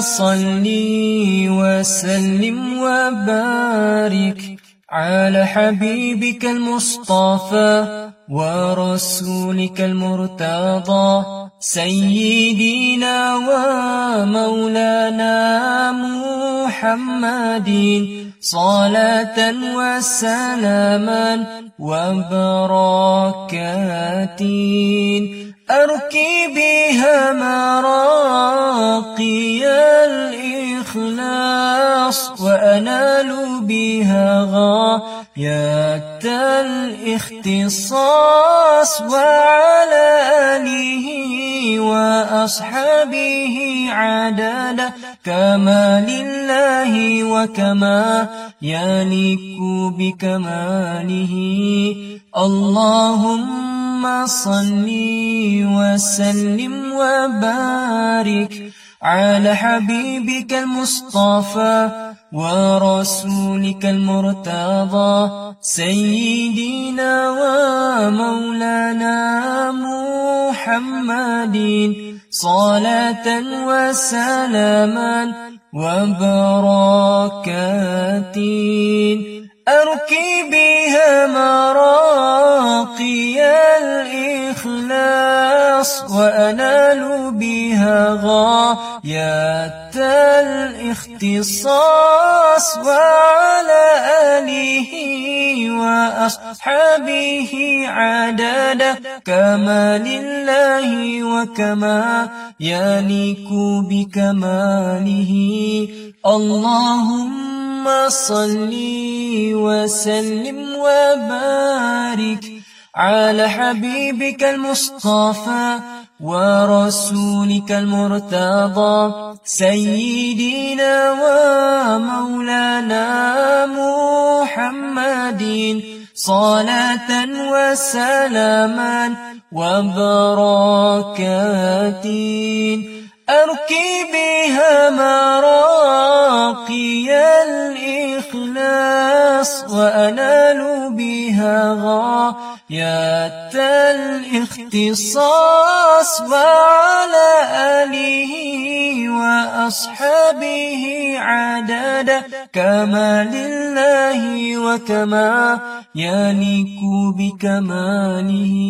صل وسلم وبارك على حبيبك المصطفى ورسولك المرتضى سيدنا ومولانا. محمد صلاة وسلاما وبركات أركي بها مراقي الإخلاص وأنال بها غاية الاختصاص وعلى آله وأصحابه عدد كمال الله وكما يليق بكماله. اللهم صل وسلم وبارك على حبيبك المصطفى ورسولك المرتضى سيدنا ومولانا محمد صلاة وسلاما وبركات أركي بها مراقي الإخلاص وأنال بها غاية الاختصاص وعلى آله وأصحابه عدد كمال الله وكما يليق بكماله. اللهم صل وسلم وبارك على حبيبك المصطفى ورسولك المرتضى سيدنا ومولانا محمد صلاة وسلاما وبركات. أركي بها مراقي الإخلاص وأنال بها غاية الاختصاص وعلى آله وأصحابه عدد كمال الله وكما يليق بكماله.